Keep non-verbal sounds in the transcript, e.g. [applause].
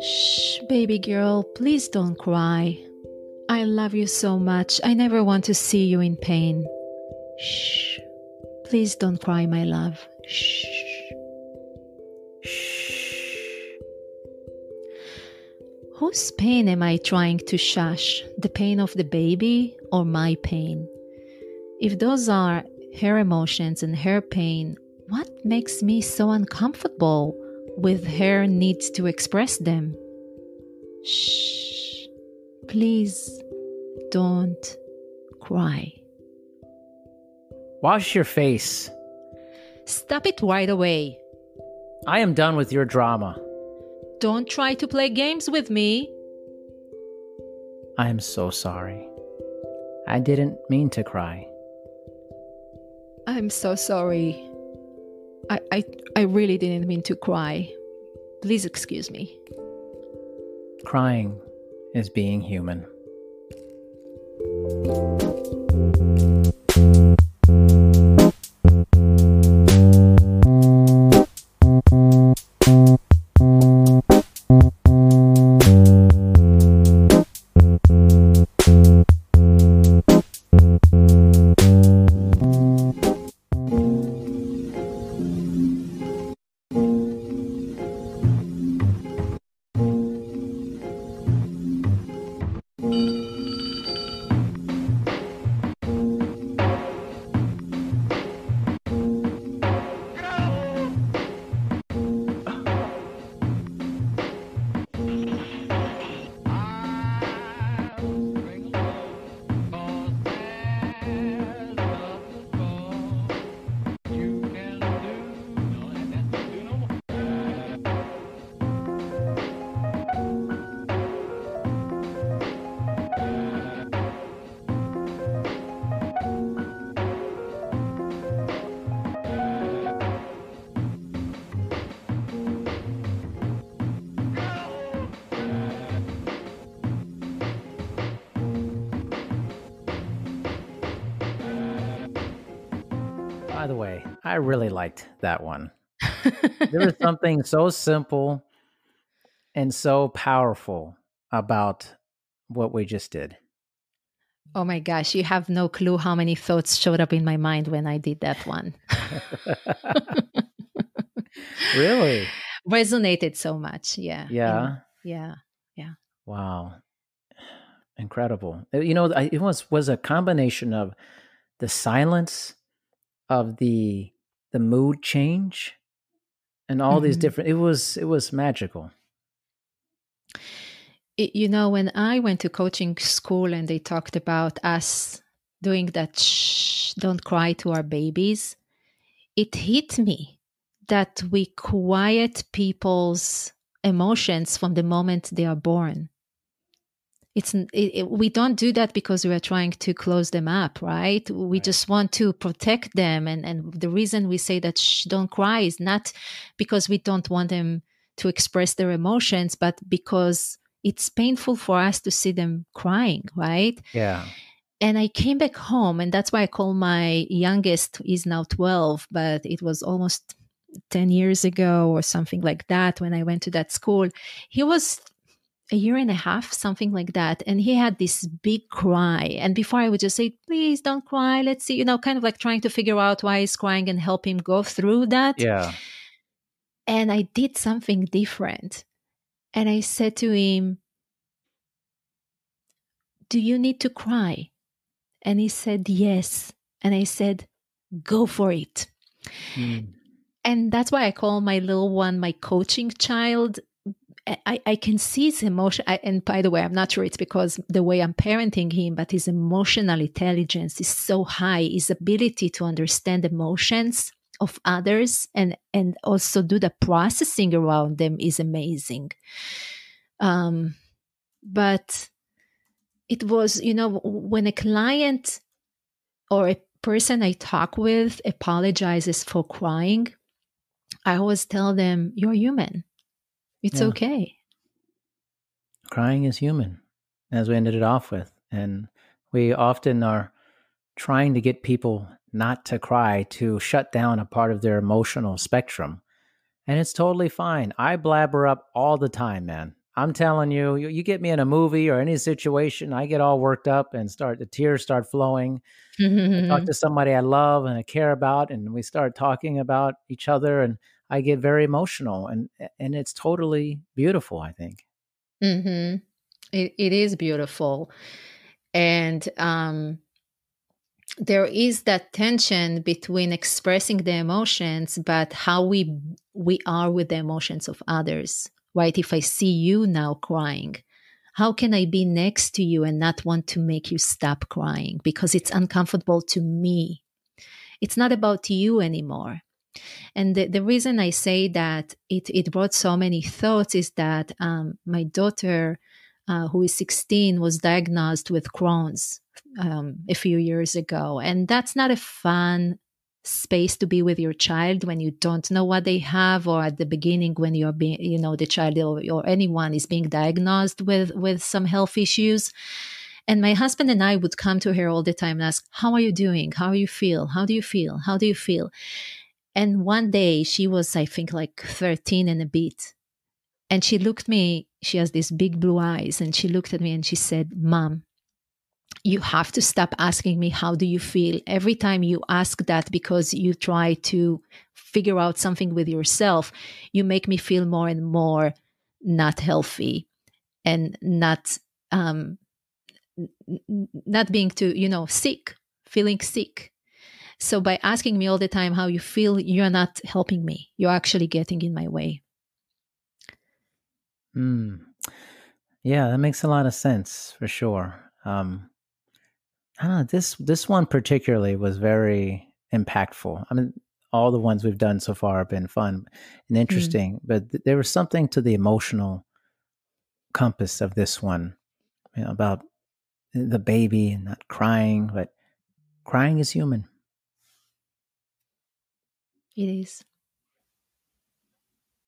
Shh, baby girl, please don't cry. I love you so much. I never want to see you in pain. Shh. Please don't cry, my love. Shh. Shh. Whose pain am I trying to shush? The pain of the baby or my pain? If those are her emotions and her pain, what makes me so uncomfortable with her needs to express them? Shh. Please don't cry. Wash your face. Stop it right away. I am done with your drama. Don't try to play games with me. I am so sorry. I didn't mean to cry. I'm so sorry. I, I, I really didn't mean to cry. Please excuse me. Crying is being human. By the way, I really liked that one. there was [laughs] something so simple and so powerful about what we just did. Oh my gosh, you have no clue how many thoughts showed up in my mind when I did that one. [laughs] really? [laughs] Resonated so much. Yeah. Yeah. Yeah. Yeah. Wow. Incredible. You know, it was was a combination of the silence of the the mood change and all these Mhm. different it was it was magical. It- you know, when I went to coaching school and they talked about us doing that shh, don't cry to our babies, it hit me that we quiet people's emotions from the moment they are born. It's it, it- we don't do that because we are trying to close them up, right? We Right. just want to protect them, and and the reason we say that shh, don't cry is not because we don't want them to express their emotions, but because it's painful for us to see them crying, right? Yeah. And I came back home, and that's why I call my youngest is now 12, but it was almost 10 years ago or something like that when I went to that school. He was a year and a half, something like that. And he had this big cry. And before I would just say, please don't cry. Let's see, you know, kind of like trying to figure out why he's crying and help him go through that Yeah. and I did something different. And I said to him, Do you need to cry? And he said, Yes. And I said, Go for it. Mm. And that's why I call my little one my coaching child. I, I can see his emotion. I, and by the way, I'm not sure it's because the way I'm parenting him, but his emotional intelligence is so high. His ability to understand emotions of others and and also do the processing around them is amazing. Um, but it was, you know, when a client or a person I talk with apologizes for crying, I always tell them, "You're human. It's Yeah. okay." Crying is human, as we ended it off with. And we often are trying to get people not to cry to shut down a part of their emotional spectrum. And it's totally fine. I blabber up all the time, man. I'm telling you, you, you get me in a movie or any situation, I get all worked up and start the tears start flowing. I talk to somebody I love and I care about, and we start talking about each other, and I get very emotional, and and it's totally beautiful. I think. Mm-hmm. It, it is beautiful, and um, there is that tension between expressing the emotions, but how we we are with the emotions of others right? If I see you now crying, how can I be next to you and not want to make you stop crying because it's uncomfortable to me? It's not about you anymore. And the, the reason I say that it, it brought so many thoughts is that um, my daughter, uh, who is 16, was diagnosed with Crohn's um, a few years ago. And that's not a fun space to be with your child when you don't know what they have or at the beginning when you're being you know the child or, or anyone is being diagnosed with with some health issues. And my husband and i would come to her all the time and ask how are you doing? How you feel? How do you feel? How do you feel? And one day she was i think like 13 and a bit. And she looked me she has these big blue eyes and she looked at me and she said mom you have to stop asking me how do you feel? Every time you ask that because you try to figure out something with yourself you make me feel more and more not healthy and not um not being too you know sick feeling sick. So by asking me all the time how you feel you're not helping me. You're actually getting in my way. Mm. yeah that makes a lot of sense for sure. Um I don't know, this this one particularly was very impactful. I mean, all the ones we've done so far have been fun and mm. interesting, mm. but th- there was something to the emotional compass of this one you know, about the baby and not crying, but crying is human. It is.